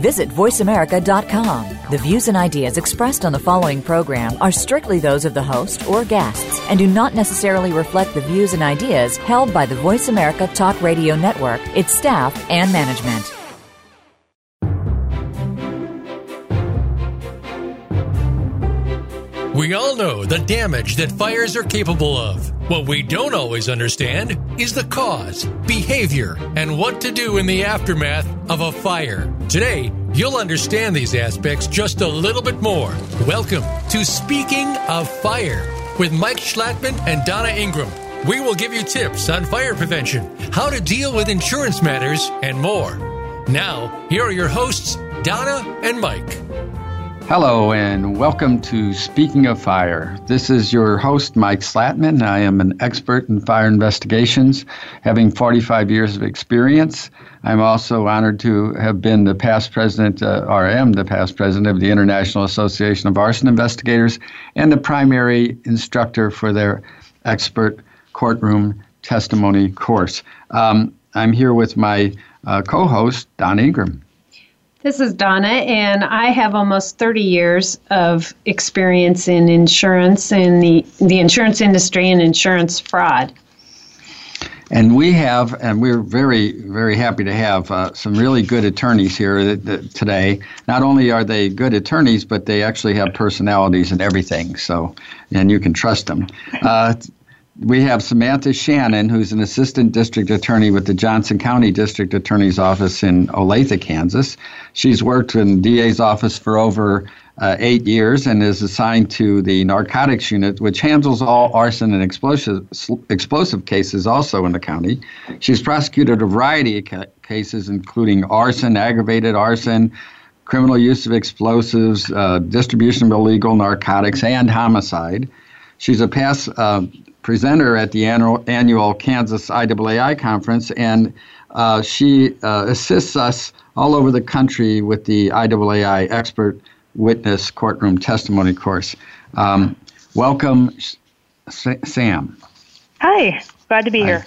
Visit VoiceAmerica.com. The views and ideas expressed on the following program are strictly those of the host or guests and do not necessarily reflect the views and ideas held by the Voice America Talk Radio Network, its staff, and management. We all know the damage that fires are capable of. What we don't always understand is the cause, behavior, and what to do in the aftermath of a fire. Today, you'll understand these aspects just a little bit more. Welcome to Speaking of Fire with Mike Schlattman and Donna Ingram. We will give you tips on fire prevention, how to deal with insurance matters, and more. Now, here are your hosts, Donna and Mike. Hello, and welcome to Speaking of Fire. This is your host, Mike Schlattman. I am an expert in fire investigations, having 45 years of experience. I'm also honored to have been the past president, uh, or am the past president of the International Association of Arson Investigators, and the primary instructor for their expert courtroom testimony course. Um, I'm here with my uh, co host, Don Ingram. This is Donna, and I have almost 30 years of experience in insurance and the, the insurance industry and insurance fraud. And we have, and we're very, very happy to have uh, some really good attorneys here today. Not only are they good attorneys, but they actually have personalities and everything. So, and you can trust them. Uh, we have Samantha Shannon, who's an assistant district attorney with the Johnson County District Attorney's Office in Olathe, Kansas. She's worked in DA's office for over uh, eight years and is assigned to the narcotics unit, which handles all arson and explosive, explosive cases also in the county. She's prosecuted a variety of ca- cases, including arson, aggravated arson, criminal use of explosives, uh, distribution of illegal narcotics, and homicide. She's a past uh, presenter at the annual, annual Kansas IAAI conference, and uh, she uh, assists us all over the country with the IAAI Expert Witness Courtroom Testimony course. Um, welcome, Sam. Hi, glad to be Hi. here.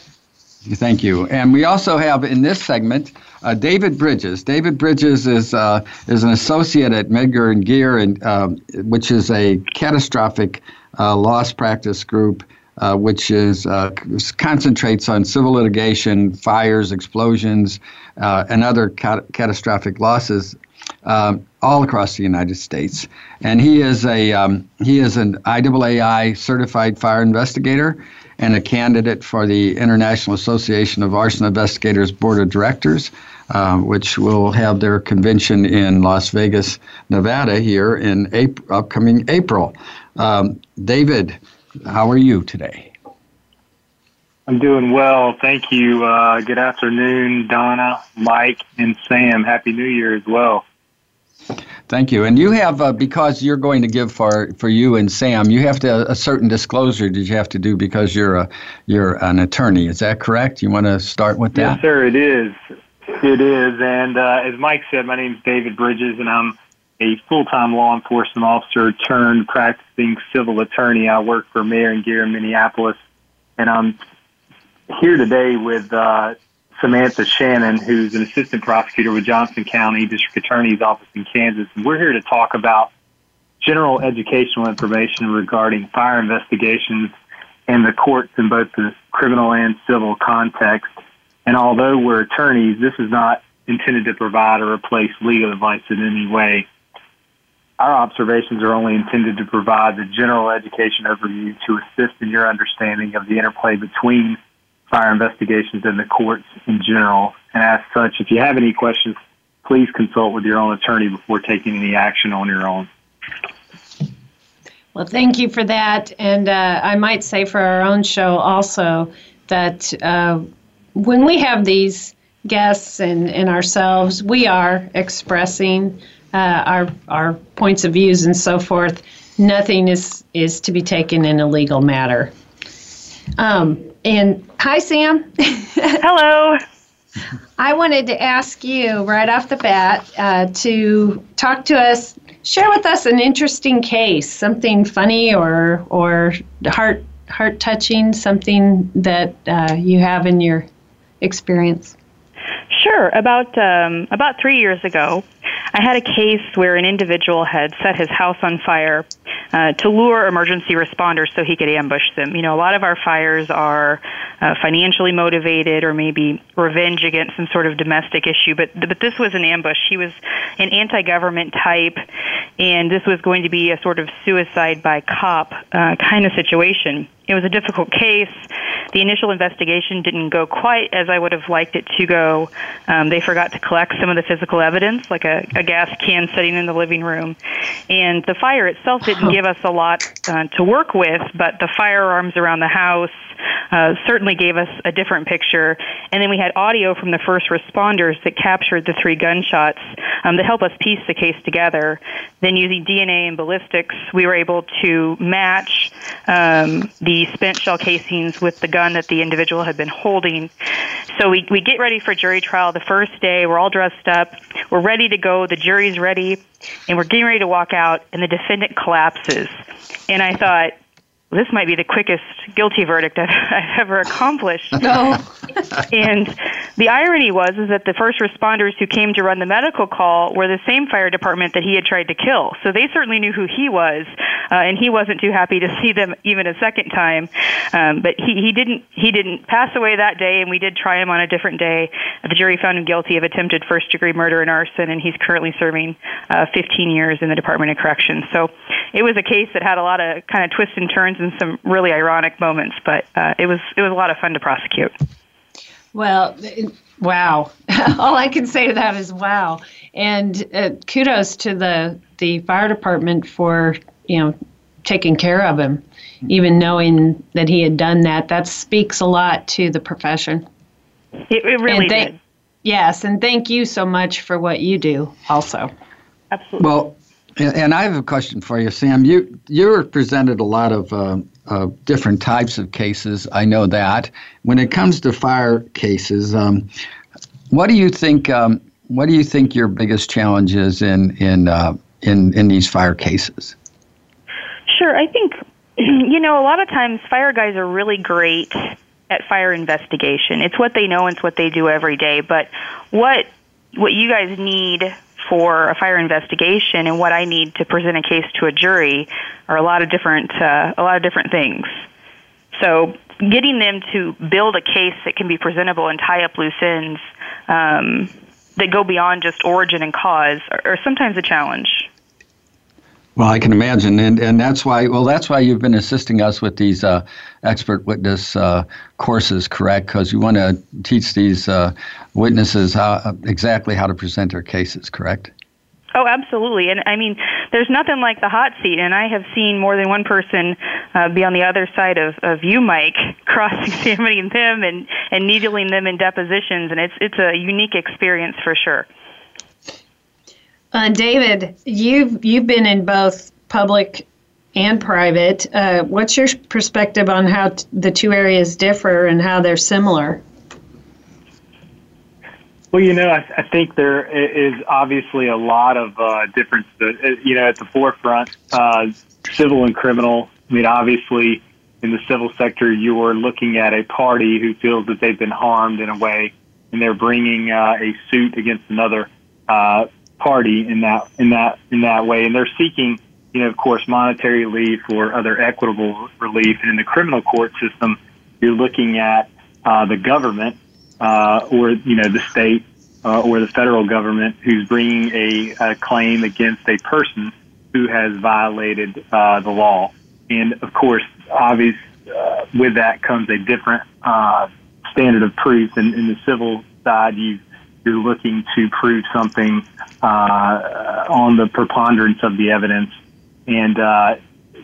Thank you. And we also have in this segment uh, David Bridges. David Bridges is uh, is an associate at Meagher and Geer, and uh, which is a catastrophic uh, loss practice group uh, which is uh, concentrates on civil litigation, fires, explosions, uh, and other cat- catastrophic losses um, all across the United States. And he is a um, he is an IAAI certified fire investigator and a candidate for the International Association of Arson Investigators Board of Directors. Uh, which will have their convention in Las Vegas, Nevada, here in April, upcoming April. Um, David, how are you today? I'm doing well. Thank you. Uh, good afternoon, Donna, Mike, and Sam. Happy New Year as well. Thank you. And you have, uh, because you're going to give for, for you and Sam, you have to a certain disclosure did you have to do because you're a you're an attorney. Is that correct? You want to start with that? Yes, sir. It is. It is. And uh, as Mike said, my name is David Bridges, and I'm a full-time law enforcement officer turned practicing civil attorney. I work for Meagher and Geer in Minneapolis, and I'm here today with uh, Samantha Shannon, who's an assistant prosecutor with Johnson County District Attorney's Office in Kansas. And we're here to talk about general educational information regarding fire investigations and the courts in both the criminal and civil context. And although we're attorneys, this is not intended to provide or replace legal advice in any way. Our observations are only intended to provide the general education overview to assist in your understanding of the interplay between fire investigations and the courts in general. And as such, if you have any questions, please consult with your own attorney before taking any action on your own. Well, thank you for that. And uh, I might say for our own show also that uh, when we have these guests and, and ourselves, we are expressing uh, our our points of views and so forth. Nothing is is to be taken in a legal matter. Um, and hi, Sam. Hello. I wanted to ask you right off the bat uh, to talk to us, share with us an interesting case, something funny or or heart heart touching, something that uh, you have in your experience. Sure. About um, about three years ago, I had a case where an individual had set his house on fire uh, to lure emergency responders so he could ambush them. You know, a lot of our fires are uh, financially motivated or maybe revenge against some sort of domestic issue, but but this was an ambush. He was an anti-government type, and this was going to be a sort of suicide by cop uh, kind of situation. It was a difficult case. The initial investigation didn't go quite as I would have liked it to go. Um, they forgot to collect some of the physical evidence, like a, a gas can sitting in the living room. And the fire itself didn't give us a lot uh, to work with, but the firearms around the house, uh, certainly gave us a different picture. And then we had audio from the first responders that captured the three gunshots um, to help us piece the case together. Then, using DNA and ballistics, we were able to match um, the spent shell casings with the gun that the individual had been holding. So we, we get ready for jury trial the first day. We're all dressed up. We're ready to go. The jury's ready. And we're getting ready to walk out, and the defendant collapses. And I thought, this might be the quickest guilty verdict I've, I've ever accomplished. No. and the irony was is that the first responders who came to run the medical call were the same fire department that he had tried to kill. So they certainly knew who he was, uh, and he wasn't too happy to see them even a second time. Um, but he, he didn't he didn't pass away that day, and we did try him on a different day. The jury found him guilty of attempted first degree murder and arson, and he's currently serving uh, 15 years in the Department of Corrections. So it was a case that had a lot of kind of twists and turns and some really ironic moments, but uh, it was it was a lot of fun to prosecute. Well, wow. All I can say to that is wow. And uh, kudos to the the fire department for you know taking care of him, even knowing that he had done that. That speaks a lot to the profession. It, it really th- did. Yes, and thank you so much for what you do. Also. Absolutely. Well, and I have a question for you, Sam. You you presented a lot of uh, uh, different types of cases. I know that. When it comes to fire cases, um, what do you think? Um, what do you think your biggest challenge is in in uh, in in these fire cases? Sure, I think you know a lot of times fire guys are really great at fire investigation. It's what they know. And it's what they do every day. But what what you guys need for a fire investigation and what I need to present a case to a jury are a lot of different uh, a lot of different things. So getting them to build a case that can be presentable and tie up loose ends um, that go beyond just origin and cause are, are sometimes a challenge. Well, I can imagine, and and that's why. Well, that's why you've been assisting us with these uh, expert witness uh, courses, correct? Because you want to teach these uh, witnesses how exactly how to present their cases, correct? Oh, absolutely. And I mean, there's nothing like the hot seat. And I have seen more than one person uh, be on the other side of, of you, Mike, cross-examining them and, and needling them in depositions. And it's, it's a unique experience for sure. Uh, David, you've you've been in both public and private. Uh, what's your perspective on how t- the two areas differ and how they're similar? Well, you know, I, I think there is obviously a lot of uh, difference. That, uh, you know, at the forefront, uh, civil and criminal. I mean, obviously, in the civil sector, you are looking at a party who feels that they've been harmed in a way, and they're bringing uh, a suit against another uh, party in that in that in that way, and they're seeking, you know, of course, monetary relief or other equitable relief. And in the criminal court system, you're looking at uh, the government uh, or you know the state uh, or the federal government who's bringing a, a claim against a person who has violated uh, the law. And of course, obvious uh, with that comes a different uh, standard of proof. And in the civil side, you you're looking to prove something uh, on the preponderance of the evidence, and uh,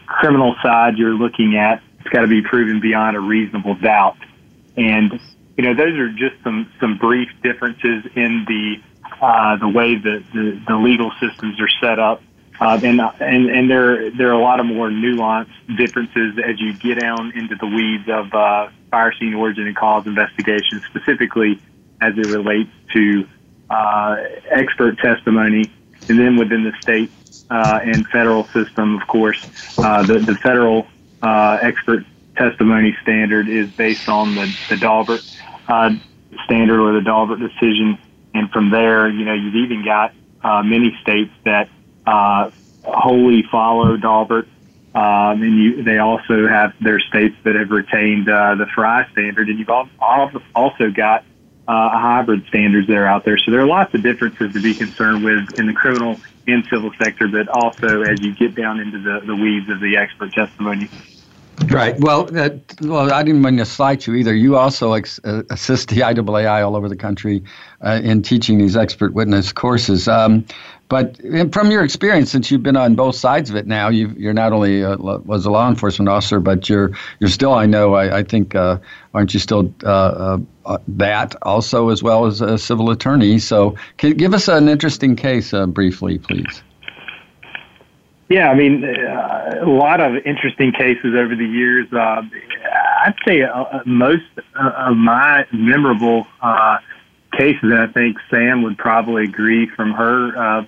criminal side, you're looking at it's got to be proven beyond a reasonable doubt. And you know, those are just some some brief differences in the uh, the way that the, the legal systems are set up. Uh, and, and and there there are a lot of more nuanced differences as you get down into the weeds of uh, fire scene origin and cause investigation, specifically as it relates to uh, expert testimony, and then within the state uh, and federal system, of course, uh, the the federal uh, expert testimony standard is based on the the Daubert uh, standard or the Daubert decision, and from there, you know, you've even got uh, many states that wholly follow Daubert. Um, and you, they also have their states that have retained the Frye standard, and you've also got uh, hybrid standards that are out there. So there are lots of differences to be concerned with in the criminal and civil sector, but also as you get down into the, the weeds of the expert testimony. Right. Well, uh, well, I didn't mean to slight you either. You also ex- uh, assist the IAAI all over the country uh, in teaching these expert witness courses. Um, but from your experience, since you've been on both sides of it now, you are not only uh, was a law enforcement officer, but you're you're still, I know, I, I think, uh, aren't you still uh, uh that also as well as a civil attorney? So, give us an interesting case uh, briefly, please. Yeah, I mean, uh, a lot of interesting cases over the years. I'd say most of my memorable cases, and I think Sam would probably agree from her uh,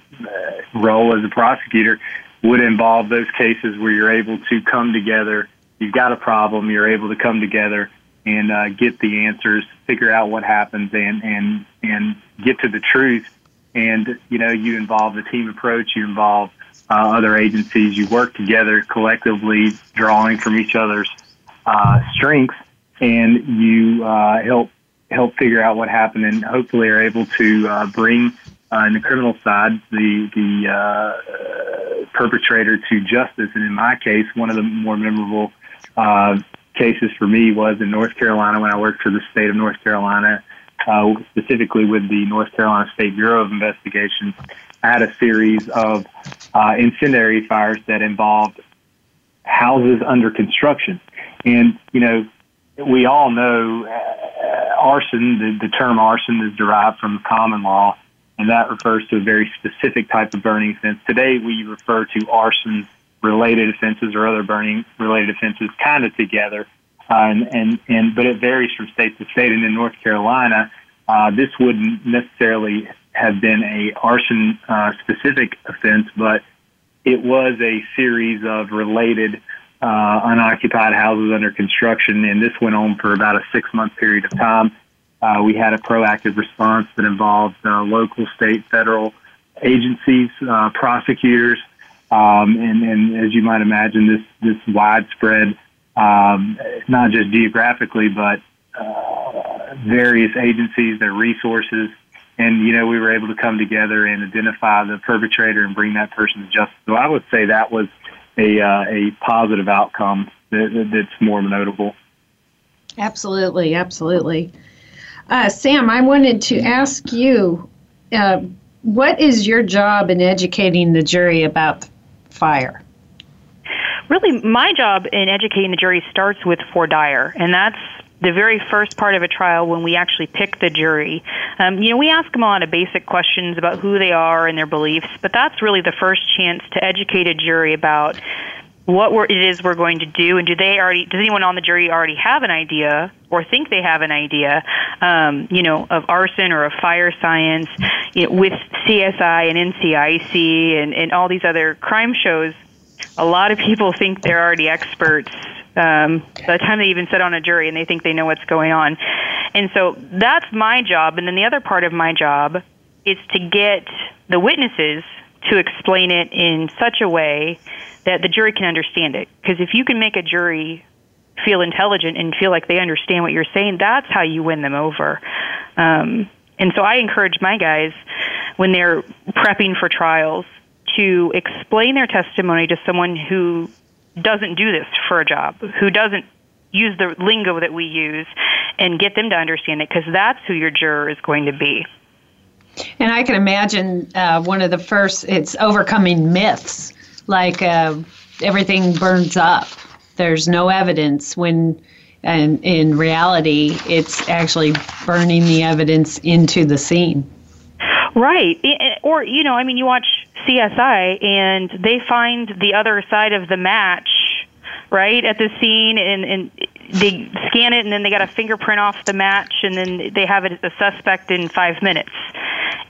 role as a prosecutor, would involve those cases where you're able to come together. You've got a problem, you're able to come together and uh, get the answers, figure out what happens, and and and get to the truth. And you know, you involve the team approach, you involve uh, other agencies, you work together collectively, drawing from each other's uh, strengths, and you uh, help help figure out what happened and hopefully are able to uh, bring uh, in the criminal side the the uh, perpetrator to justice. And in my case, one of the more memorable uh, cases for me was in North Carolina when I worked for the state of North Carolina, uh, specifically with the North Carolina State Bureau of Investigation. I had a series of uh, incendiary fires that involved houses under construction. And, you know, we all know uh, arson, the, the term arson is derived from common law, and that refers to a very specific type of burning offense. Today, we refer to arson related offenses or other burning related offenses kind of together. Uh, and, and, and, but it varies from state to state. And in North Carolina, uh, this wouldn't necessarily have been a arson uh, specific offense, but it was a series of related uh, unoccupied houses under construction, and this went on for about a six month period of time. Uh, we had a proactive response that involved uh, local, state, federal agencies, uh, prosecutors, um, and, and as you might imagine, this this widespread, um, not just geographically, but uh, various agencies, their resources, and you know we were able to come together and identify the perpetrator and bring that person to justice. So I would say that was a uh, a positive outcome that, that's more notable. Absolutely, absolutely. Uh, Sam, I wanted to ask you, uh, what is your job in educating the jury about fire? Really, my job in educating the jury starts with voir dire, and that's the very first part of a trial when we actually pick the jury. Um, you know, we ask them a lot of basic questions about who they are and their beliefs, but that's really the first chance to educate a jury about what we're, it is we're going to do, and do they already? Does anyone on the jury already have an idea or think they have an idea? Um, you know, of arson or of fire science, you know, with CSI and NCIS and, and all these other crime shows. A lot of people think they're already experts um, by the time they even sit on a jury and they think they know what's going on. And so that's my job. And then the other part of my job is to get the witnesses to explain it in such a way that the jury can understand it. Because if you can make a jury feel intelligent and feel like they understand what you're saying, that's how you win them over. Um, and so I encourage my guys when they're prepping for trials to explain their testimony to someone who doesn't do this for a job, who doesn't use the lingo that we use, and get them to understand it because that's who your juror is going to be. And I can imagine uh, one of the first, it's overcoming myths, like uh, everything burns up. There's no evidence when, and in reality, it's actually burning the evidence into the scene. Right. Or, you know, I mean, you watch CSI and they find the other side of the match, right, at the scene. And, and they scan it and then they got a fingerprint off the match and then they have it as a suspect in five minutes.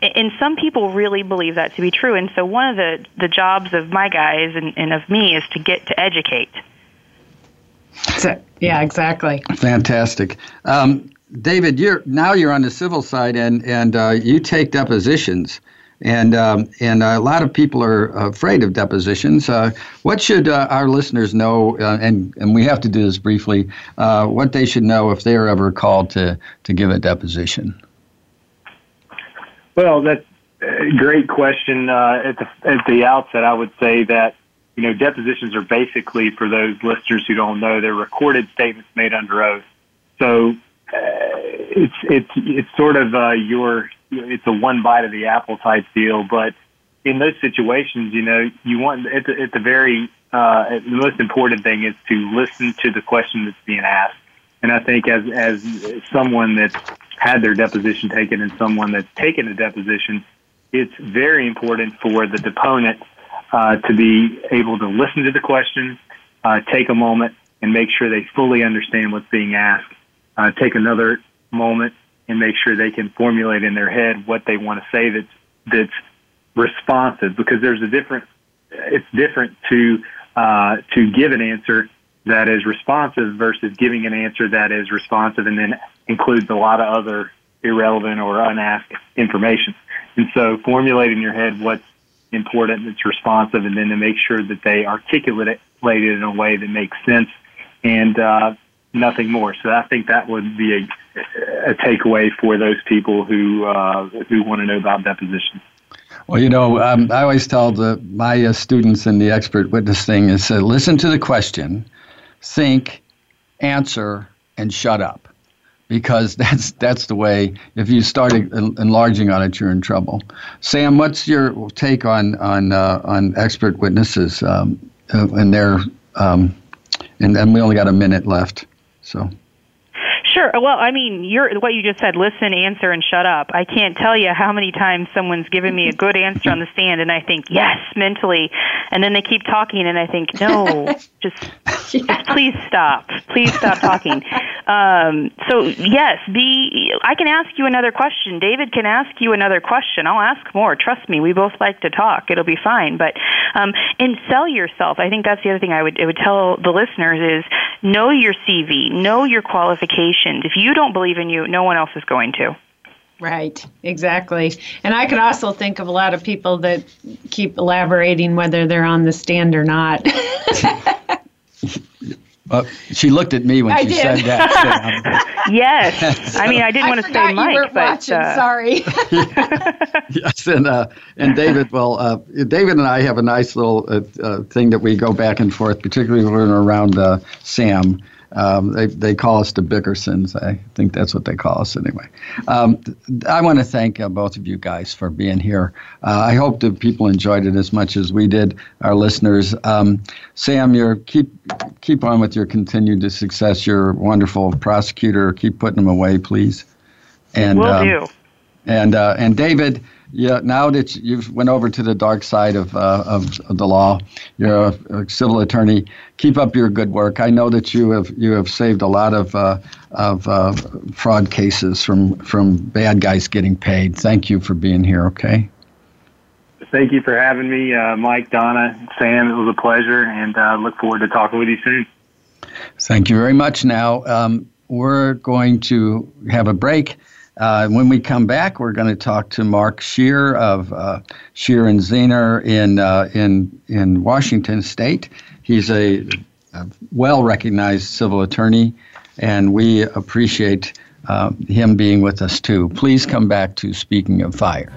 And some people really believe that to be true. And so one of the, the jobs of my guys and, and of me is to get to educate. So, yeah, exactly. Fantastic. Um, David, you're now you're on the civil side and and uh, you take depositions. And um, and a lot of people are afraid of depositions. Uh, what should uh, our listeners know? Uh, and and we have to do this briefly. Uh, what they should know if they are ever called to to give a deposition. Well, that's a great question. Uh, at the at the outset, I would say that you know depositions are basically for those listeners who don't know they're recorded statements made under oath. So it's it's it's sort of your it's a one bite of the apple type deal. But in those situations, you know, you want at the very uh, the most important thing is to listen to the question that's being asked. And I think as as someone that's had their deposition taken and someone that's taken a deposition, it's very important for the deponent uh, to be able to listen to the question, uh, take a moment, and make sure they fully understand what's being asked. Uh, take another moment and make sure they can formulate in their head what they want to say that's that's responsive because there's a different it's different to uh, to give an answer that is responsive versus giving an answer that is responsive and then includes a lot of other irrelevant or unasked information. And so formulate in your head what's important that's responsive and then to make sure that they articulate it in a way that makes sense and uh, nothing more. So I think that would be a a takeaway for those people who uh, who want to know about deposition. Well, you know, um, I always tell the, my uh, students in the expert witness thing is uh, listen to the question, think, answer, and shut up, because that's that's the way. If you start enlarging on it, you're in trouble. Sam, what's your take on on uh, on expert witnesses um, uh, and their um, and, and we only got a minute left, so. Sure. Well, I mean, you're what you just said. Listen, answer, and shut up. I can't tell you how many times someone's given me a good answer on the stand, and I think yes mentally, and then they keep talking, and I think no, just, just please stop, please stop talking. Um, so yes, be. I can ask you another question. David can ask you another question. I'll ask more. Trust me, we both like to talk. It'll be fine. But um, and sell yourself. I think that's the other thing I would I would tell the listeners is know your CV, know your qualifications if you don't believe in you, no one else is going to. Right, exactly. And I could also think of a lot of people that keep elaborating whether they're on the stand or not. Well, she looked at me when I she did. said that. yes, I mean I didn't I want to say Mike, but watching, uh, sorry. yes, and uh, and David. Well, uh, David and I have a nice little uh, uh, thing that we go back and forth, particularly when we're around uh, Sam. Um, they, they call us the Bickersons. I think that's what they call us anyway. Um, I want to thank uh, both of you guys for being here. Uh, I hope that people enjoyed it as much as we did, our listeners. Um, Sam, you're, keep keep on with your continued success. You're a wonderful prosecutor. Keep putting them away, please. And, Will um, do. And uh, and David yeah, now that you've went over to the dark side of, uh, of, of, the law, you're a, a, civil attorney. Keep up your good work. I know that you have you have saved a lot of uh, of uh, fraud cases from from bad guys getting paid. Thank you for being here. Okay. Thank you for having me, uh, Mike, Donna, Sam. It was a pleasure, and uh, look forward to talking with you soon. Thank you very much. Now um, we're going to have a break. Uh, when we come back, we're going to talk to Mark Scheer of uh, Scheer and Zehnder in uh, in in Washington State. He's a, a well recognized civil attorney, and we appreciate uh, him being with us too. Please come back to Speaking of Fire.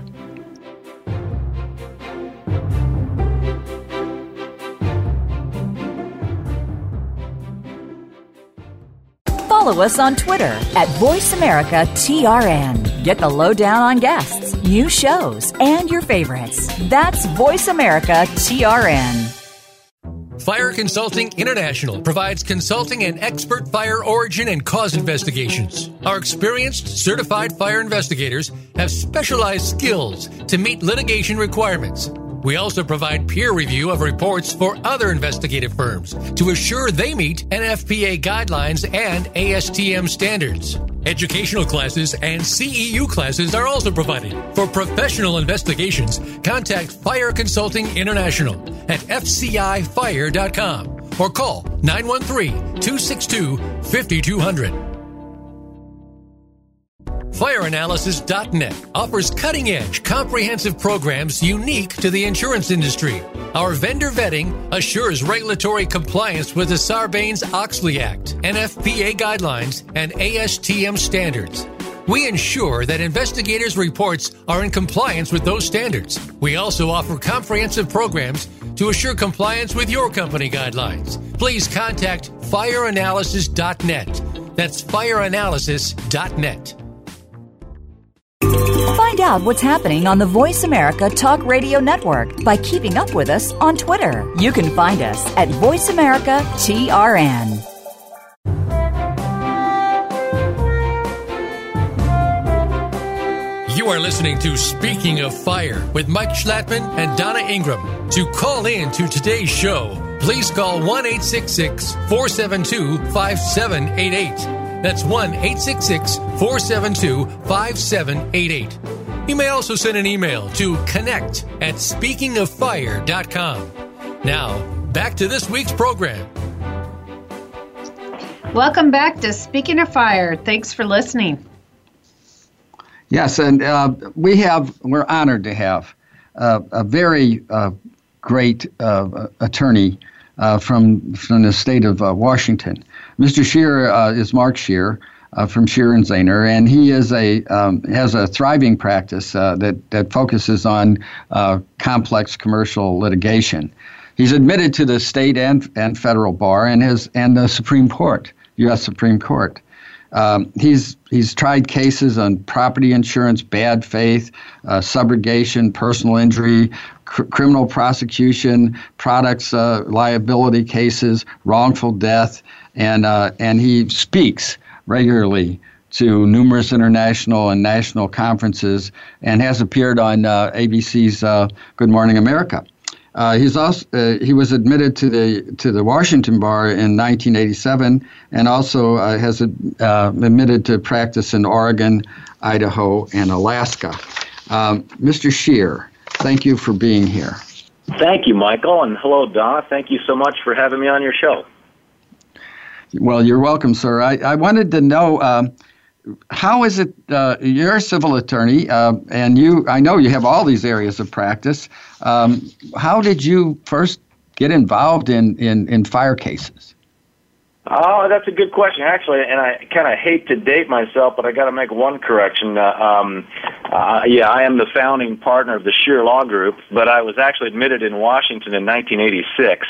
Follow us on Twitter at VoiceAmericaTRN. Get the lowdown on guests, new shows, and your favorites. That's VoiceAmericaTRN. Fire Consulting International provides consulting and expert fire origin and cause investigations. Our experienced, certified fire investigators have specialized skills to meet litigation requirements We also provide peer review of reports for other investigative firms to assure they meet NFPA guidelines and ASTM standards. Educational classes and CEU classes are also provided. For professional investigations, contact Fire Consulting International at fcifire.com or call 913 262 5200. FireAnalysis.net offers cutting edge, comprehensive programs unique to the insurance industry. Our vendor vetting assures regulatory compliance with the Sarbanes Oxley Act, NFPA guidelines, and ASTM standards. We ensure that investigators' reports are in compliance with those standards. We also offer comprehensive programs to assure compliance with your company guidelines. Please contact fireanalysis.net. That's fireanalysis.net. Find out what's happening on the Voice America Talk Radio Network by keeping up with us on Twitter. You can find us at Voice America TRN. You are listening to Speaking of Fire with Mike Schlattman and Donna Ingram. To call in to today's show, please call 1 472 5788. That's 1 866 472 5788. You may also send an email to connect at speakingoffire.com. Now, back to this week's program. Welcome back to Speaking of Fire. Thanks for listening. Yes, and uh, we have, we're honored to have uh, a very uh, great uh, attorney uh, from, from the state of uh, Washington. Mr. Scheer uh, is Mark Scheer. Uh, from Scheer and Zehnder, and he is a um, has a thriving practice uh, that that focuses on uh, complex commercial litigation. He's admitted to the state and and federal bar and has and the Supreme Court, U.S. Supreme Court. Um, he's he's tried cases on property insurance, bad faith, uh, subrogation, personal injury, cr- criminal prosecution, products uh, liability cases, wrongful death, and uh, and he speaks regularly to numerous international and national conferences and has appeared on uh, ABC's uh, Good Morning America. Uh, he's also uh, he was admitted to the to the Washington bar in 1987, and also uh, has uh, admitted to practice in Oregon, Idaho, and Alaska. Um, Mr. Scheer, thank you for being here. Thank you, Michael, and hello, Donna. Thank you so much for having me on your show. Well, you're welcome, sir. I, I wanted to know um, how is it? Uh, you're a civil attorney, uh, and you I know you have all these areas of practice. Um, how did you first get involved in, in, in fire cases? Oh, that's a good question, actually, and I kind of hate to date myself, but I got to make one correction. Uh, um, uh, yeah, I am the founding partner of the Scheer Law Group, but I was actually admitted in Washington in 1986,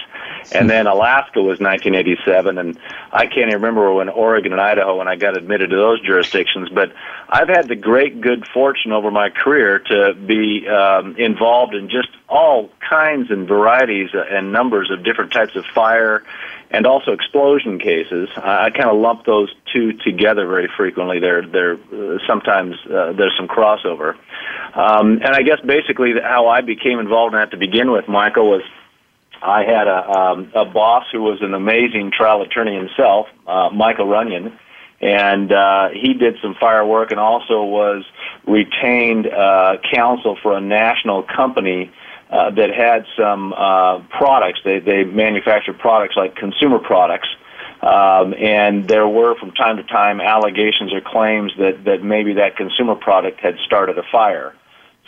and then Alaska was 1987, and I can't even remember when Oregon and Idaho when I got admitted to those jurisdictions. But I've had the great good fortune over my career to be um, involved in just all kinds and varieties and numbers of different types of fire and also explosion cases. I, I kind of lump those two together very frequently. They're they're uh, sometimes uh, there's some crossover, um, and I guess basically how I became involved in that to begin with, Michael was. I had a um, a boss who was an amazing trial attorney himself, uh, Michael Runyon, and uh, he did some firework and also was retained uh, counsel for a national company uh, that had some uh, products. They they manufactured products like consumer products. Um, and there were from time to time allegations or claims that, that maybe that consumer product had started a fire.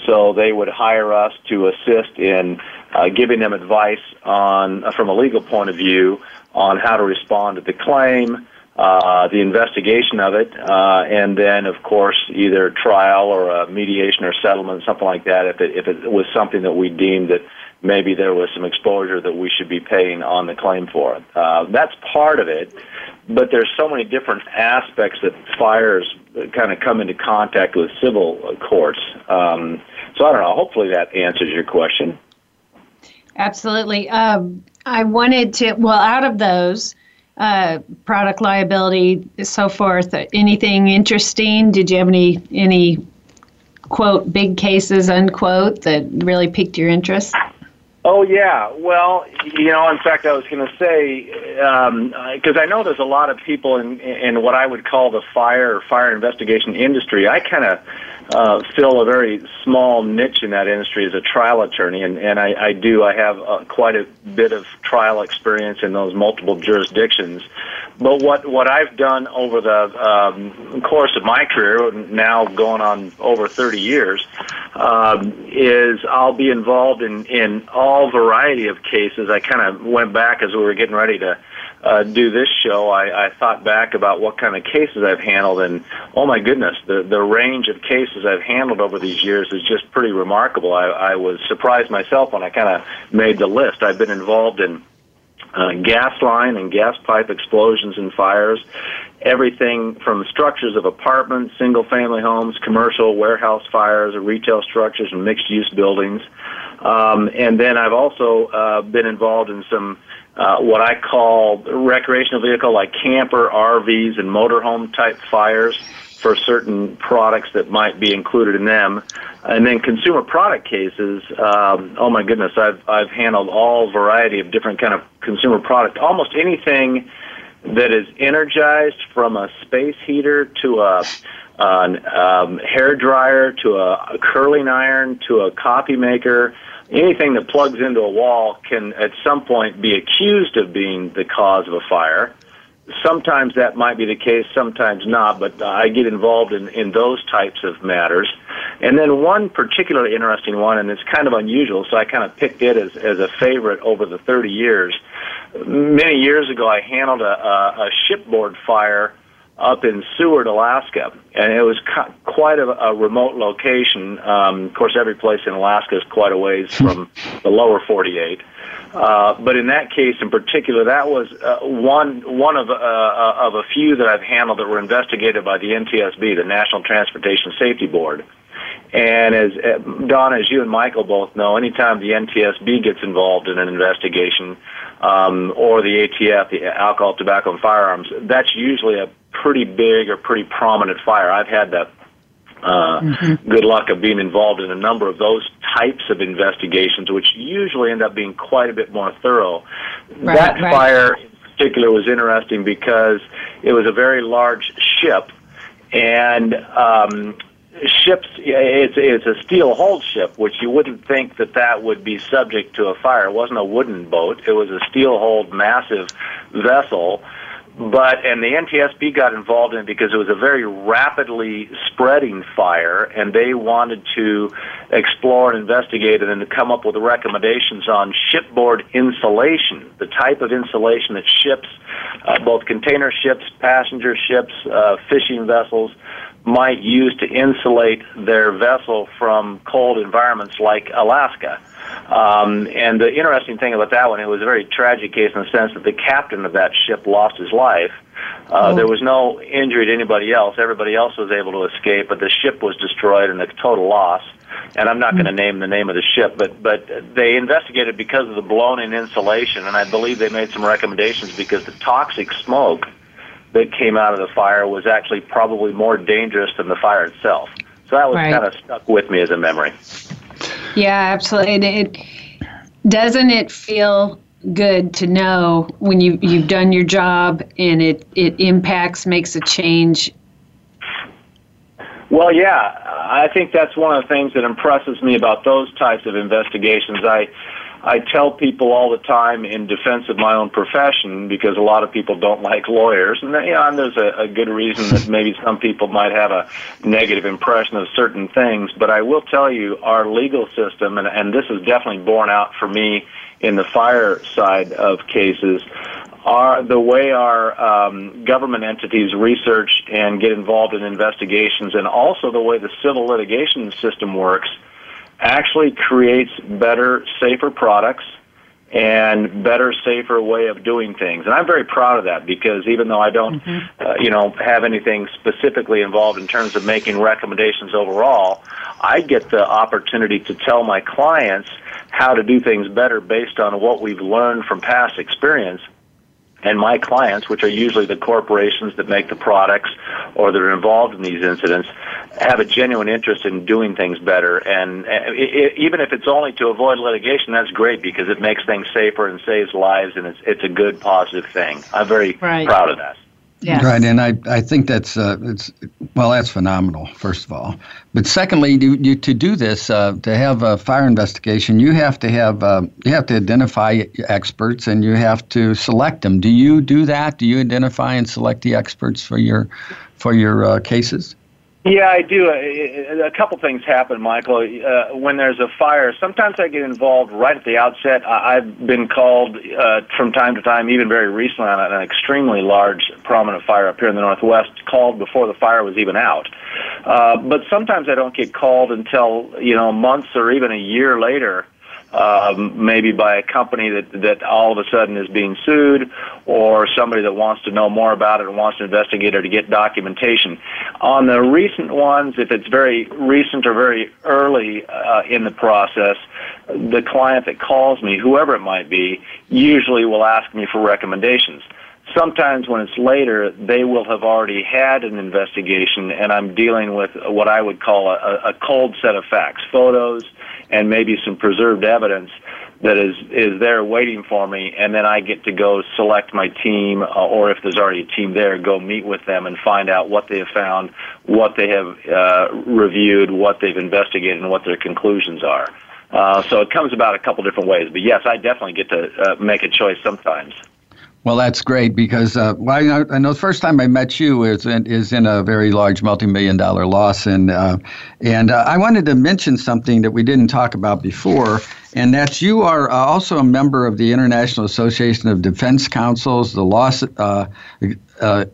So they would hire us to assist in uh, giving them advice on, uh, from a legal point of view, on how to respond to the claim, uh, the investigation of it, uh, and then, of course, either trial or a mediation or settlement, something like that, if it, if it was something that we deemed that maybe there was some exposure that we should be paying on the claim for. Uh, that's part of it, but there's so many different aspects that fires kind of come into contact with civil courts. Um, so I don't know. Hopefully that answers your question. Absolutely. Um, I wanted to, well, out of those, uh, product liability, so forth. Anything interesting? Did you have any any quote big cases unquote that really piqued your interest? Oh yeah, well, you know, in fact, I was going to say because um, I know there's a lot of people in in what I would call the fire fire investigation industry. I kind of uh, fill a very small niche in that industry as a trial attorney, and and I, I do. I have uh, quite a bit of trial experience in those multiple jurisdictions. But what what I've done over the um, course of my career, now going on over 30 years, um, is I'll be involved in in all variety of cases. I kind of went back as we were getting ready to uh, do this show. I, I thought back about what kind of cases I've handled, and oh my goodness, the the range of cases I've handled over these years is just pretty remarkable. I, I was surprised myself when I kind of made the list. I've been involved in uh, gas line and gas pipe explosions and fires, everything from structures of apartments, single family homes, commercial, warehouse fires, retail structures, and mixed use buildings. Um, and then I've also uh, been involved in some uh, what I call recreational vehicle like camper, RVs, and motorhome type fires for certain products that might be included in them. And then consumer product cases, um, oh my goodness, I've, I've handled all variety of different kind of consumer product, almost anything that is energized from a space heater to a an um, hair dryer to a, a curling iron to a copy maker anything that plugs into a wall can at some point be accused of being the cause of a fire sometimes that might be the case, sometimes not, but I get involved in, in those types of matters. And then one particularly interesting one, and it's kind of unusual, so I kind of picked it as, as a favorite over the 30 years. Many years ago, I handled a, a, a shipboard fire up in Seward, Alaska, and it was quite a, a remote location. Um, of course, every place in Alaska is quite a ways from the lower 48. Uh, but in that case, in particular, that was uh, one one of uh, uh of a few that I've handled that were investigated by the NTSB, the National Transportation Safety Board. And as uh, Don, as you and Michael both know, anytime the NTSB gets involved in an investigation, um, or the ATF, the Alcohol, Tobacco, and Firearms, that's usually a pretty big or pretty prominent fire. I've had that uh, mm-hmm. good luck of being involved in a number of those types of investigations, which usually end up being quite a bit more thorough. Right, that right. fire in particular was interesting because it was a very large ship, and um, ships it's it's a steel hulled ship which you wouldn't think that that would be subject to a fire. It wasn't a wooden boat. It was a steel hulled massive vessel. But and the NTSB got involved in it because it was a very rapidly spreading fire, and they wanted to explore and investigate it and to come up with recommendations on shipboard insulation, the type of insulation that ships, uh, both container ships, passenger ships, uh, fishing vessels, might use to insulate their vessel from cold environments like Alaska. Um, and the interesting thing about that one, it was a very tragic case in the sense that the captain of that ship lost his life. Uh, oh. There was no injury to anybody else. Everybody else was able to escape, but the ship was destroyed and a total loss. And I'm not mm-hmm. going to name the name of the ship, but but they investigated because of the blown-in insulation, and I believe they made some recommendations because the toxic smoke that came out of the fire was actually probably more dangerous than the fire itself. So that was right. kind of stuck with me as a memory. Yeah, absolutely. And it doesn't it feel good to know when you you've done your job and it it impacts makes a change. Well, yeah, I think that's one of the things that impresses me about those types of investigations. I I tell people all the time in defense of my own profession because a lot of people don't like lawyers, and, you know, and there's a, a good reason that maybe some people might have a negative impression of certain things. But I will tell you, our legal system, and, and this is definitely borne out for me in the fire side of cases, are the way our um, government entities research and get involved in investigations, and also the way the civil litigation system works actually creates better, safer products and better, safer way of doing things. And I'm very proud of that because even though I don't, mm-hmm. uh, you know, have anything specifically involved in terms of making recommendations overall, I get the opportunity to tell my clients how to do things better based on what we've learned from past experience. And my clients, which are usually the corporations that make the products or that are involved in these incidents, have a genuine interest in doing things better. And even if it's only to avoid litigation, that's great because it makes things safer and saves lives, and it's it's a good positive thing. I'm very right. proud of that. Yes. Right, and I, I think that's uh, it's well that's phenomenal. First of all, but secondly, you, you, to do this uh, to have a fire investigation, you have to have uh, you have to identify experts and you have to select them. Do you do that? Do you identify and select the experts for your for your uh, cases? Yeah, I do. A, couple things happen, Michael. Uh, when there's a fire, sometimes I get involved right at the outset. I've been called uh, from time to time, even very recently, on an extremely large, prominent fire up here in the Northwest, called before the fire was even out. Uh, but sometimes I don't get called until you know months or even a year later um, maybe by a company that that all of a sudden is being sued, or somebody that wants to know more about it and wants to investigate or to get documentation. On the recent ones, if it's very recent or very early uh, in the process, the client that calls me, whoever it might be, usually will ask me for recommendations sometimes when it's later, they will have already had an investigation, and I'm dealing with what I would call a, a cold set of facts, photos, and maybe some preserved evidence that is is there waiting for me, and then I get to go select my team, uh, or if there's already a team there, go meet with them and find out what they have found, what they have uh, reviewed, what they've investigated, and what their conclusions are. Uh, so it comes about a couple different ways, but yes, I definitely get to uh, make a choice sometimes. Well, that's great because uh, well, I know, I know, the first time I met you is in, is in a very large multi-million dollar loss, and uh, and uh, I wanted to mention something that we didn't talk about before, and that's you are uh, also a member of the International Association of Defense Counsels, the Loss uh, uh,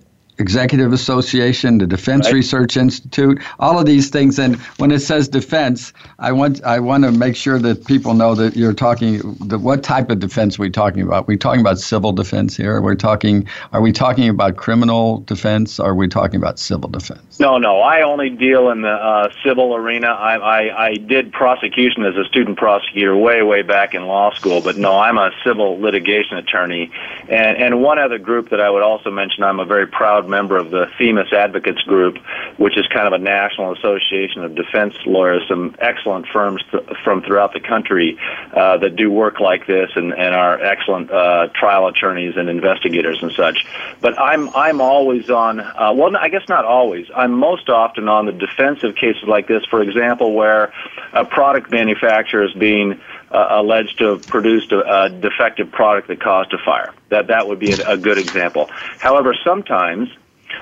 Executive Association, the Defense right. Research Institute, all of these things. And when it says defense, I want I want to make sure that people know that you're talking. The, what type of defense are we talking about? We're we talking about civil defense here? We're talking. Are we talking about criminal defense? Or are we talking about civil defense? No, no. I only deal in the uh, civil arena. I, I I did prosecution as a student prosecutor way way back in law school, but no, I'm a civil litigation attorney. And and one other group that I would also mention, I'm a very proud proud member of the Themis Advocates Group, which is kind of a national association of defense lawyers, some excellent firms th- from throughout the country uh, that do work like this and, and are excellent uh, trial attorneys and investigators and such. But I'm I'm always on. Uh, well, I guess not always. I'm most often on the defensive cases like this. For example, where a product manufacturer is being uh, alleged to have produced a, a, defective product that caused a fire. That that would be a good example. However, sometimes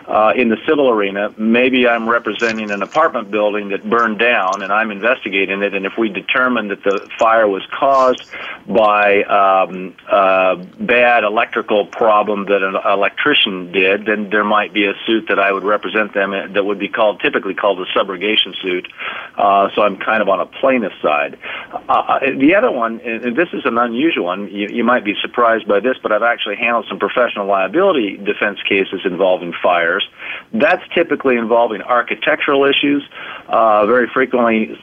uh, in the civil arena, maybe I'm representing an apartment building that burned down and I'm investigating it. And if we determine that the fire was caused by um, a bad electrical problem that an electrician did, then there might be a suit that I would represent them in, that would be called typically called a subrogation suit. Uh, so I'm kind of on a plaintiff side. Uh, uh the other one, and this is an unusual one, you, you might be surprised by this, but I've actually handled some professional liability defense cases involving fire That's typically involving architectural issues, uh, very frequently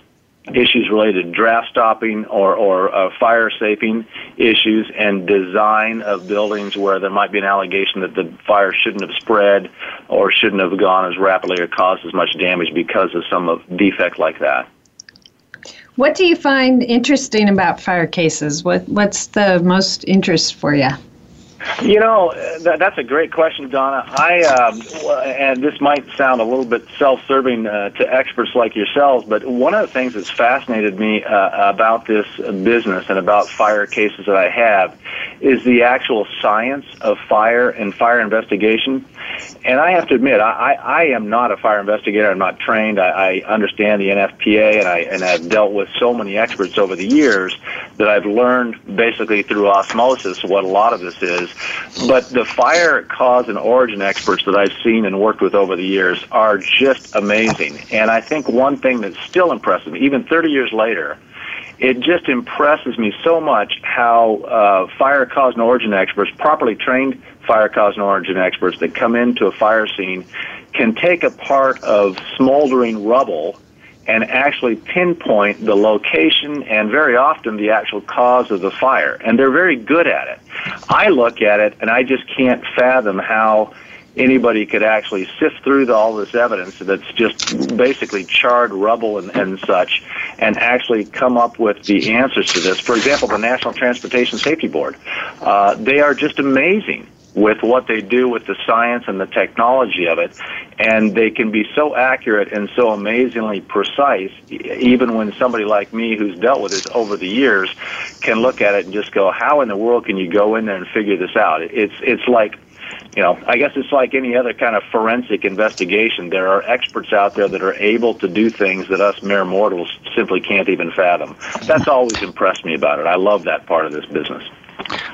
issues related to draft stopping or, or uh, fire safing issues and design of buildings where there might be an allegation that the fire shouldn't have spread or shouldn't have gone as rapidly or caused as much damage because of some of defect like that. What do you find interesting about fire cases? What what's the most interest for you? You know, that, that's a great question, Donna. I um, and this might sound a little bit self-serving uh, to experts like yourselves, but one of the things that's fascinated me uh, about this business and about fire cases that I have is the actual science of fire and fire investigation. And I have to admit, I, I am not a fire investigator. I'm not trained. I, I understand the NFPA, and I and I've dealt with so many experts over the years that I've learned basically through osmosis what a lot of this is. But the fire cause and origin experts that I've seen and worked with over the years are just amazing. And I think one thing that's still impressive, even 30 years later, it just impresses me so much how uh, fire cause and origin experts, properly trained fire cause and origin experts that come into a fire scene, can take a part of smoldering rubble and actually pinpoint the location and very often the actual cause of the fire. And they're very good at it. I look at it and I just can't fathom how anybody could actually sift through the, all this evidence that's just basically charred rubble and, and such and actually come up with the answers to this. For example, the National Transportation Safety Board, uh, they are just amazing with what they do with the science and the technology of it. And they can be so accurate and so amazingly precise, even when somebody like me who's dealt with this over the years can look at it and just go, how in the world can you go in there and figure this out? It's, it's like, you know, I guess it's like any other kind of forensic investigation. There are experts out there that are able to do things that us mere mortals simply can't even fathom. That's always impressed me about it. I love that part of this business.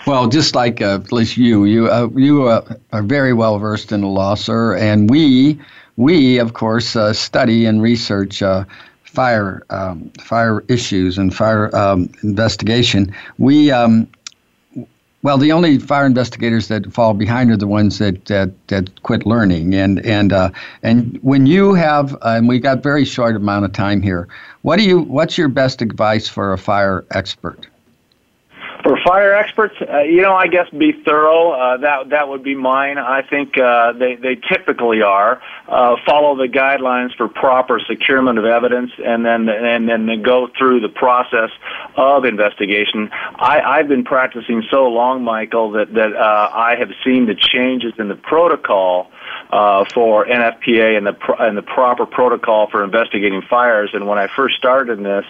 Well, just like uh, at least you, you uh, you uh, are very well versed in the law, sir, and we we of course uh, study and research uh, fire um, fire issues and fire um, investigation. We um, well, the only fire investigators that fall behind are the ones that that, that quit learning. And and and when you have, and we got very short amount of time here. What do you? What's your best advice for a fire expert? For fire experts, uh, you know, I guess be thorough. Uh, that that would be mine. I think uh, they they typically are. Uh, follow the guidelines for proper securement of evidence, and then and then go through the process of investigation. I, I've been practicing so long, Michael, that that uh, I have seen the changes in the protocol uh, for NFPA and the pro- and the proper protocol for investigating fires. And when I first started in this,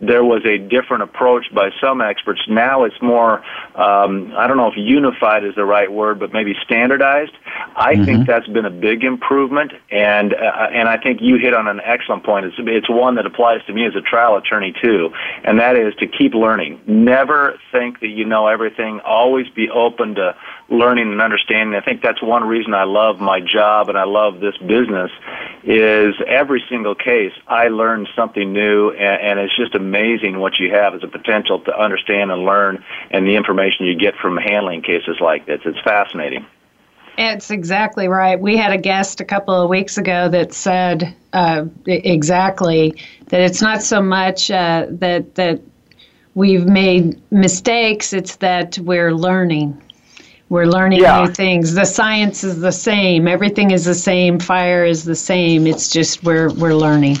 there was a different approach by some experts. Now it's more um, I don't know if unified is the right word, but maybe standardized. I mm-hmm. think that's been a big improvement, and uh, and I think you hit on an excellent point. It's it's one that applies to me as a trial attorney too, and that is to keep learning. Never think that you know everything. Always be open to learning and understanding. I think that's one reason I love my job and I love this business is every single case I learn something new and, and it's just amazing what you have as a potential to understand and learn and the information you get from handling cases like this. It's fascinating. It's exactly right. We had a guest a couple of weeks ago that said uh, exactly that it's not so much uh, that that we've made mistakes; it's that we're learning we're learning yeah. new things. The science is the same. Everything is the same. Fire is the same. It's just we're we're learning.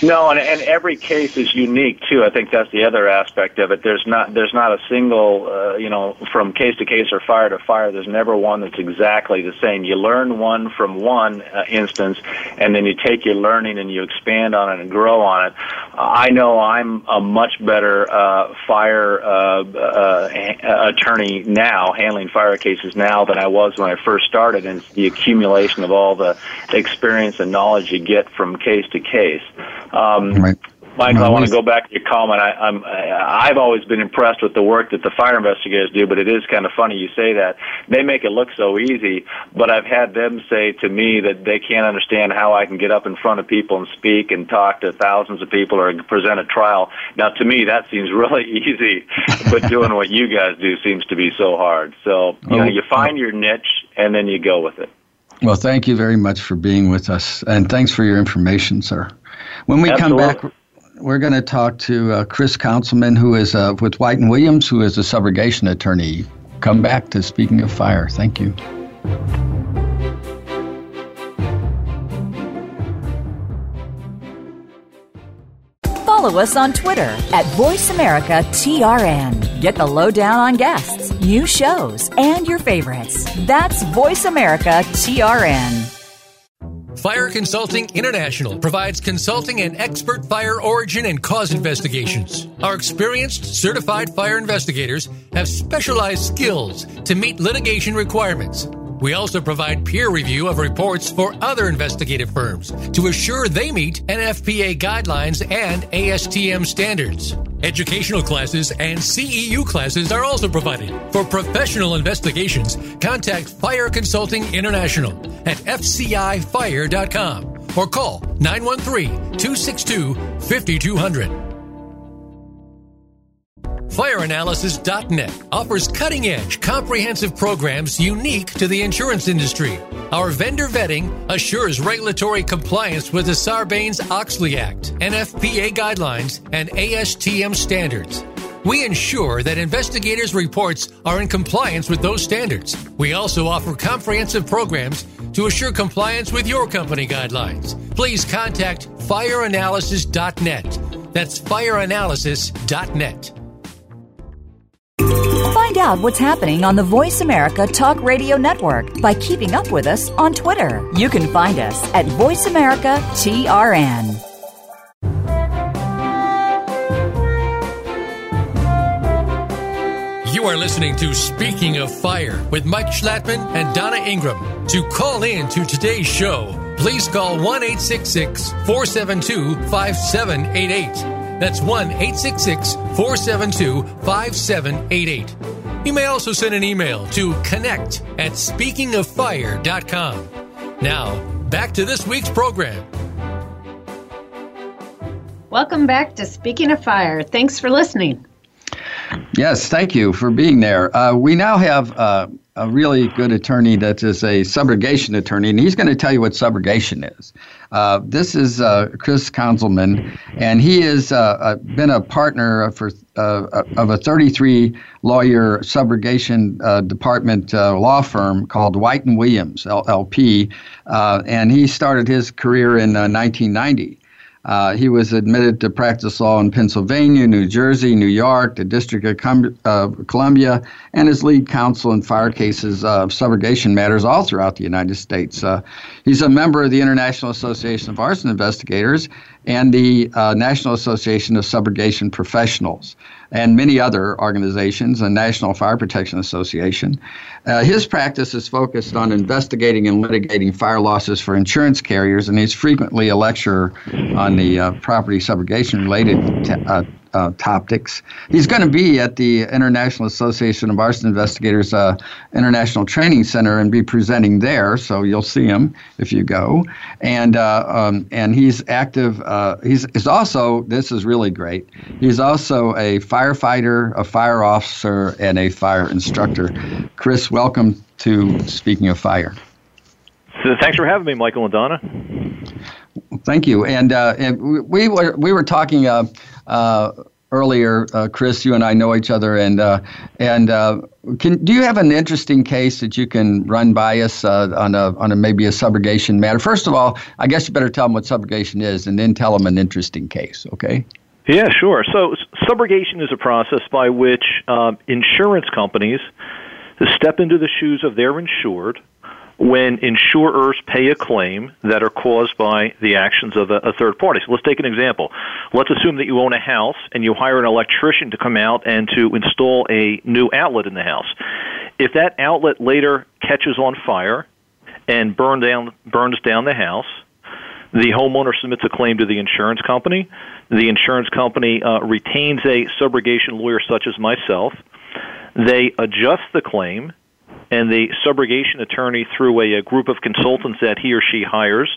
No, and, and every case is unique too. I think that's the other aspect of it. There's not there's not a single uh, you know from case to case or fire to fire. There's never one that's exactly the same. You learn one from one uh, instance, and then you take your learning and you expand on it and grow on it. I know I'm a much better uh, fire uh, uh, attorney now, handling fire cases now than I was when I first started. And it's the accumulation of all the experience and knowledge you get from case to case. Um, right. Michael, I want to go back to your comment. I, I'm, I've always been impressed with the work that the fire investigators do, but it is kind of funny you say that. They make it look so easy, but I've had them say to me that they can't understand how I can get up in front of people and speak and talk to thousands of people or present a trial. Now, to me, that seems really easy, but doing what you guys do seems to be so hard. So, you know, you find your niche and then you go with it. Well, thank you very much for being with us, and thanks for your information, sir. When we Absolutely. come back, we're going to talk to uh, Chris Conzelman, who is uh, with White and Williams, who is a subrogation attorney. Come back to Speaking of Fire. Thank you. Follow us on Twitter at VoiceAmericaTRN. Get the lowdown on guests, new shows, and your favorites. That's VoiceAmericaTRN. Fire Consulting International provides consulting and expert fire origin and cause investigations. Our experienced, certified fire investigators have specialized skills to meet litigation requirements. We also provide peer review of reports for other investigative firms to assure they meet NFPA guidelines and ASTM standards. Educational classes and CEU classes are also provided. For professional investigations, contact Fire Consulting International at fcifire.com or call 913 262 5200. FireAnalysis.net offers cutting edge, comprehensive programs unique to the insurance industry. Our vendor vetting assures regulatory compliance with the Sarbanes Oxley Act, NFPA guidelines, and ASTM standards. We ensure that investigators' reports are in compliance with those standards. We also offer comprehensive programs to assure compliance with your company guidelines. Please contact fireanalysis.net. That's fireanalysis.net. Find out what's happening on the Voice America Talk Radio Network by keeping up with us on Twitter. You can find us at Voice America TRN. You are listening to Speaking of Fire with Mike Schlattman and Donna Ingram. To call in to today's show, please call 1 472 5788. That's 1 866 472 5788. You may also send an email to connect at speakingoffire.com. Now, back to this week's program. Welcome back to Speaking of Fire. Thanks for listening. Yes, thank you for being there. Uh, we now have uh, a really good attorney that is a subrogation attorney, and he's going to tell you what subrogation is. Uh, this is uh, Chris Conzelman, and he has uh, uh, been a partner for of a 33 lawyer subrogation department law firm called White and Williams LLP, and he started his career in 1990. Uh, he was admitted to practice law in Pennsylvania, New Jersey, New York, the District of Com- uh, Columbia, and is lead counsel in fire cases of subrogation matters all throughout the United States. Uh, he's a member of the International Association of Arson Investigators and the uh, National Association of Subrogation Professionals and many other organizations, the National Fire Protection Association. Uh, his practice is focused on investigating and litigating fire losses for insurance carriers, and he's frequently a lecturer on the uh, property subrogation related t- uh, uh, topics. He's going to be at the International Association of Arson Investigators uh, International Training Center and be presenting there. So you'll see him if you go. And uh, um, and he's active. Uh, he's is also this is really great. He's also a firefighter, a fire officer, and a fire instructor. Chris, welcome to Speaking of Fire. So thanks for having me, Michael and Donna. Thank you. And, uh, and we were we were talking uh, earlier, uh, Chris. You and I know each other, and uh, and uh, can do you have an interesting case that you can run by us on a on a maybe a subrogation matter? First of all, I guess you better tell them what subrogation is, and then tell them an interesting case. Okay. Yeah, sure. So subrogation is a process by which um, insurance companies step into the shoes of their insured when insurers pay a claim that are caused by the actions of a, a, third party. So let's take an example. Let's assume that you own a house and you hire an electrician to come out and to install a new outlet in the house. If that outlet later catches on fire and burn down, burns down the house, the homeowner submits a claim to the insurance company. The insurance company uh, retains a subrogation lawyer such as myself. They adjust the claim and the subrogation attorney, through a, a group of consultants that he or she hires,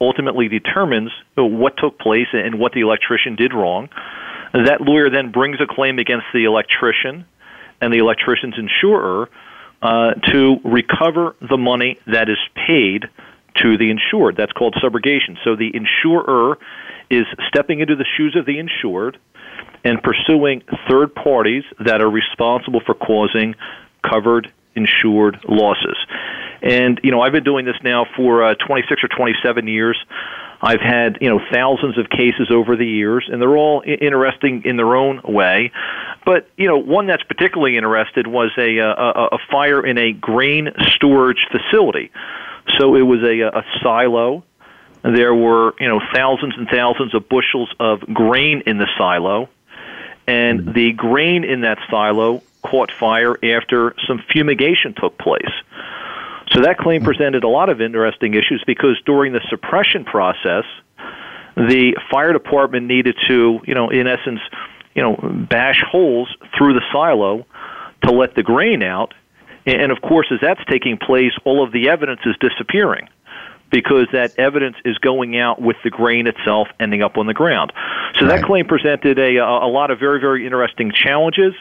ultimately determines what took place and what the electrician did wrong. That lawyer then brings a claim against the electrician and the electrician's insurer uh, to recover the money that is paid to the insured. That's called subrogation. So the insurer is stepping into the shoes of the insured and pursuing third parties that are responsible for causing covered insured losses. And you know, I've been doing this now for uh, 26 or 27 years. I've had you know thousands of cases over the years, and they're all I- interesting in their own way. But you know, one that's particularly interested was a a, a fire in a grain storage facility. So it was a, a silo. There were you know thousands and thousands of bushels of grain in the silo, and the grain in that silo caught fire after some fumigation took place. So that claim hmm. presented a lot of interesting issues because during the suppression process, the fire department needed to, you know, in essence, you know, bash holes through the silo to let the grain out. And of course, as that's taking place, all of the evidence is disappearing because that evidence is going out with the grain itself ending up on the ground. So right. that claim presented a, a lot of very, very interesting challenges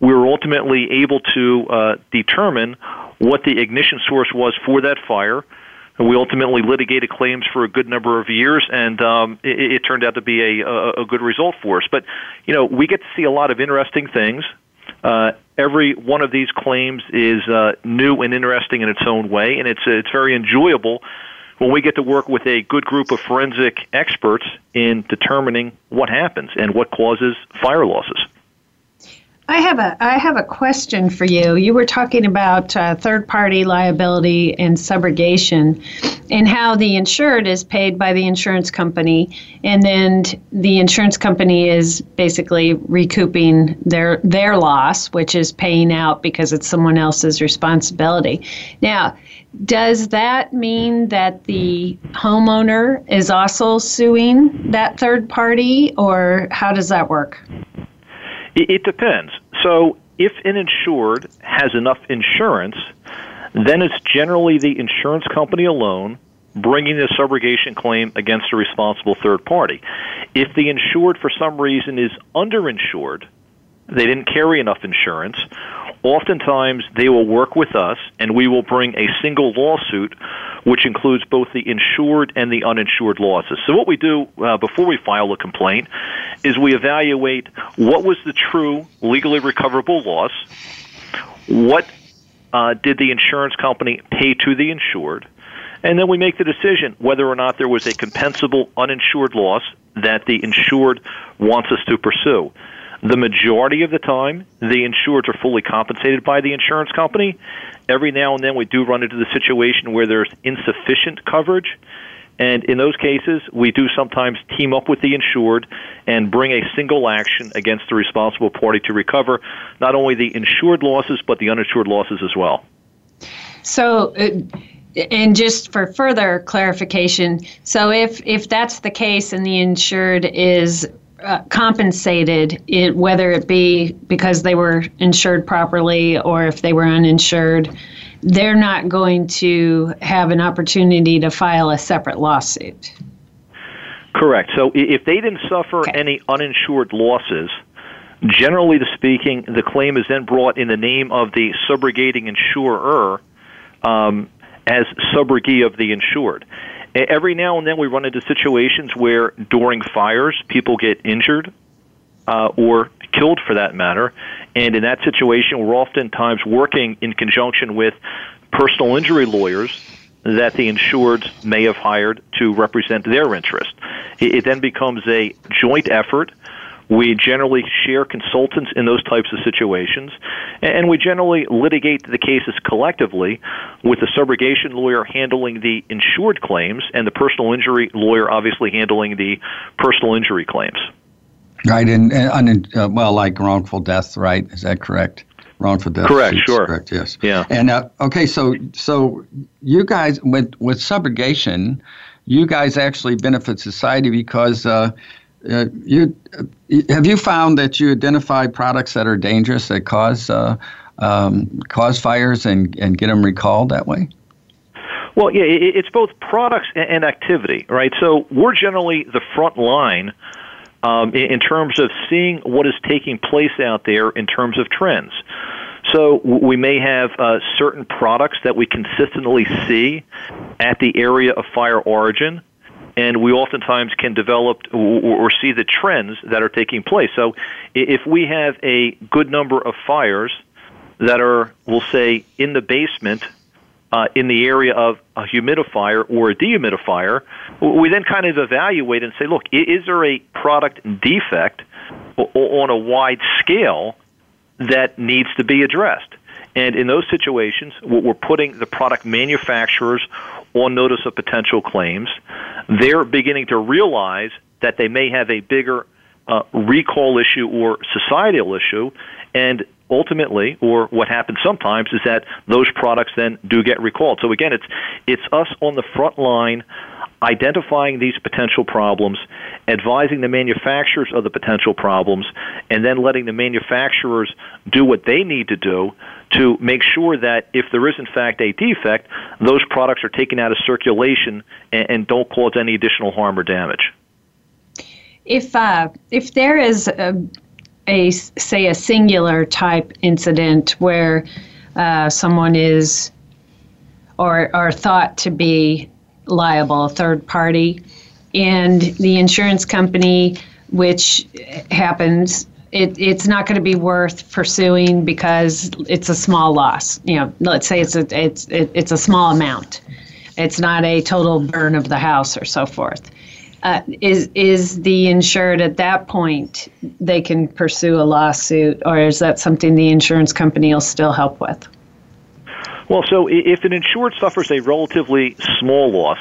we were ultimately able to uh, determine what the ignition source was for that fire. we ultimately litigated claims for a good number of years, and um, it, it turned out to be a, a, a good result for us. But you know, we get to see a lot of interesting things. Uh, every one of these claims is uh, new and interesting in its own way, and it's it's very enjoyable when we get to work with a good group of forensic experts in determining what happens and what causes fire losses. I have a I have a question for you. You were talking about uh, third party liability and subrogation, and how the insured is paid by the insurance company, and then the insurance company is basically recouping their their loss, which is paying out because it's someone else's responsibility. Now, does that mean that the homeowner is also suing that third party, or how does that work? It, it depends. So, if an insured has enough insurance, then it's generally the insurance company alone bringing the subrogation claim against a responsible third party. If the insured, for some reason, is underinsured, they didn't carry enough insurance, oftentimes they will work with us and we will bring a single lawsuit which includes both the insured and the uninsured losses. So what we do uh, before we file a complaint is we evaluate what was the true legally recoverable loss, what uh, did the insurance company pay to the insured, and then we make the decision whether or not there was a compensable uninsured loss that the insured wants us to pursue. The majority of the time, the insureds are fully compensated by the insurance company. Every now and then, we do run into the situation where there's insufficient coverage. And in those cases, we do sometimes team up with the insured and bring a single action against the responsible party to recover not only the insured losses, but the uninsured losses as well. So, uh, and just for further clarification, so if, if that's the case and the insured is uh, compensated, it, whether it be because they were insured properly or if they were uninsured, they're not going to have an opportunity to file a separate lawsuit. Correct. So if they didn't suffer okay. any uninsured losses, generally speaking, the claim is then brought in the name of the subrogating insurer um, as subrogee of the insured. Every now and then we run into situations where during fires people get injured uh, or killed for that matter. And in that situation, we're oftentimes working in conjunction with personal injury lawyers that the insured may have hired to represent their interest. It, it then becomes a joint effort we generally share consultants in those types of situations, and we generally litigate the cases collectively with the subrogation lawyer handling the insured claims and the personal injury lawyer obviously handling the personal injury claims. Right, and, and uh, well, like wrongful death, right? Is that correct? Wrongful death. Correct. Sure. Correct. Yes. Yeah. And uh, okay, so so you guys with with subrogation, you guys actually benefit society because uh, uh, you have you found that you identify products that are dangerous that cause uh, um, cause fires and, and get them recalled that way? Well, yeah, it's both products and activity, right? So we're generally the front line um, in terms of seeing what is taking place out there in terms of trends. So we may have uh, certain products that we consistently see at the area of fire origin and we oftentimes can develop or see the trends that are taking place. So if we have a good number of fires that are, we'll say, in the basement, uh, in the area of a humidifier or a dehumidifier, we then kind of evaluate and say, look, is there a product defect on a wide scale that needs to be addressed? And in those situations, we're putting the product manufacturers on notice of potential claims. They're beginning to realize that they may have a bigger uh, recall issue or societal issue, and ultimately, or what happens sometimes, is that those products then do get recalled. So again, it's it's us on the front line identifying these potential problems, advising the manufacturers of the potential problems, and then letting the manufacturers do what they need to do to make sure that if there is in fact a defect, those products are taken out of circulation and, and don't cause any additional harm or damage. If uh, if there is a, a say a singular type incident where uh, someone is or are thought to be liable, a third party, and the insurance company, which happens, it, it's not going to be worth pursuing because it's a small loss. You know, let's say it's a it's it, it's a small amount. It's not a total burn of the house or so forth. Uh, is is the insured at that point they can pursue a lawsuit, or is that something the insurance company will still help with? Well, so if an insured suffers a relatively small loss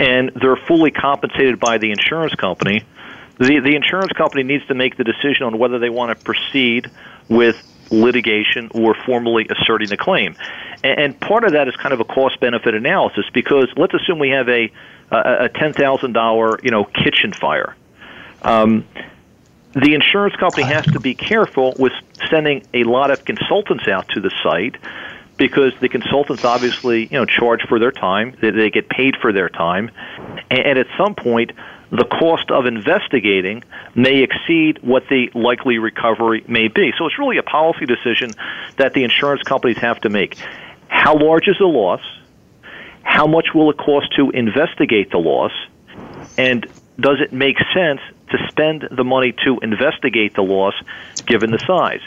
and they're fully compensated by the insurance company, the, the insurance company needs to make the decision on whether they want to proceed with litigation or formally asserting a claim. And, and part of that is kind of a cost benefit analysis because let's assume we have a, a, a $10,000 you know, kitchen fire. Um, the insurance company has to be careful with sending a lot of consultants out to the site because the consultants obviously you know charge for their time they, they get paid for their time and, and at some point the cost of investigating may exceed what the likely recovery may be so it's really a policy decision that the insurance companies have to make how large is the loss how much will it cost to investigate the loss and does it make sense to spend the money to investigate the loss given the size.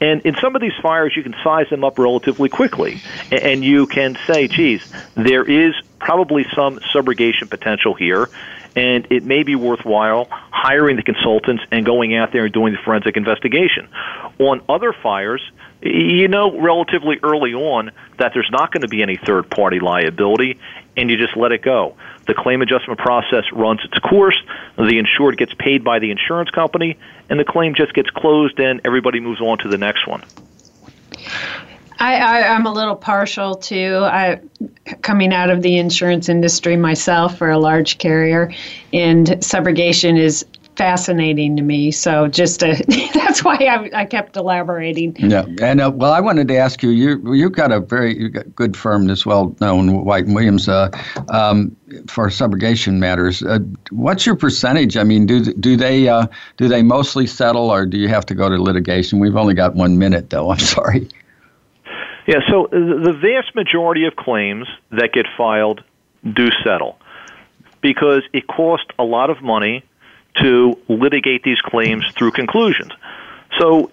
And in some of these fires, you can size them up relatively quickly. And you can say, geez, there is probably some subrogation potential here, and it may be worthwhile hiring the consultants and going out there and doing the forensic investigation. On other fires, you know relatively early on that there's not going to be any third party liability, and you just let it go. The claim adjustment process runs its course, the insured gets paid by the insurance company, and the claim just gets closed, and everybody moves on to the next one. I, I, am a little partial to I, coming out of the insurance industry myself for a large carrier, and subrogation is fascinating to me. So just to, that's why I, I, kept elaborating. Yeah, and uh, well, I wanted to ask you. You you've got a very got good firm that's well known, White and Williams, uh, um, for subrogation matters. Uh, what's your percentage? I mean, do do they uh, do they mostly settle, or do you have to go to litigation? We've only got one minute, though. I'm sorry. Yeah, so the vast majority of claims that get filed do settle because it costs a lot of money to litigate these claims through conclusions. So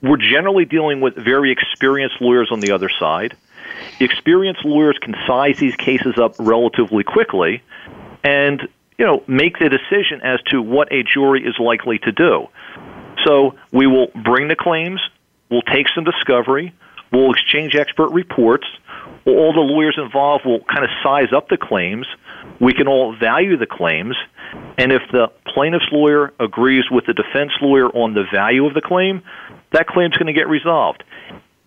we're generally dealing with very experienced lawyers on the other side. Experienced lawyers can size these cases up relatively quickly and you know make the decision as to what a jury is likely to do. So we will bring the claims, we'll take some discovery, we'll exchange expert reports, all the lawyers involved will kind of size up the claims. We can all value the claims, and if the plaintiff's lawyer agrees with the defense lawyer on the value of the claim, that claim's going to get resolved.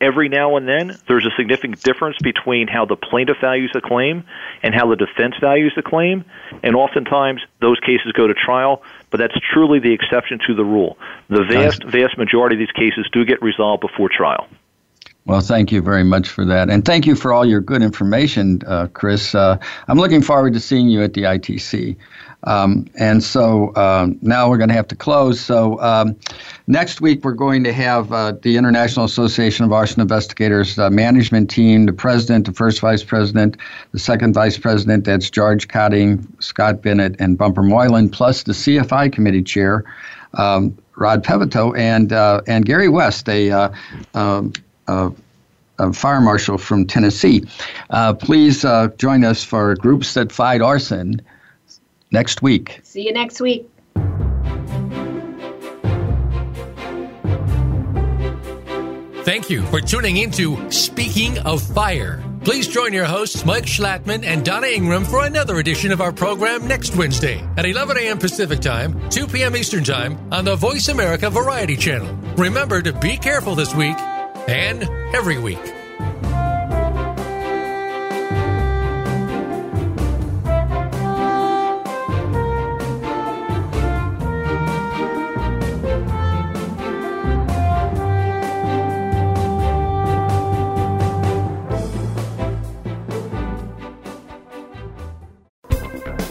Every now and then, there's a significant difference between how the plaintiff values the claim and how the defense values the claim, and oftentimes those cases go to trial, but that's truly the exception to the rule. The vast, vast majority of these cases do get resolved before trial. Well, thank you very much for that. And thank you for all your good information, uh, Chris. Uh, I'm looking forward to seeing you at the ITC. Um, and so uh, now we're going to have to close. So um, next week we're going to have uh, the International Association of Arson Investigators uh, management team, the president, the first vice president, the second vice president, that's George Cotting, Scott Bennett, and Bumper Moylan, plus the CFI committee chair, um, Rod Pevito, and, uh, and Gary West, a uh, um, a fire marshal from Tennessee. Uh, please uh, join us for Groups That Fight Arson next week. See you next week. Thank you for tuning into Speaking of Fire. Please join your hosts, Mike Schlattman and Donna Ingram, for another edition of our program next Wednesday at 11 a.m. Pacific Time, 2 p.m. Eastern Time on the Voice America Variety Channel. Remember to be careful this week and every week.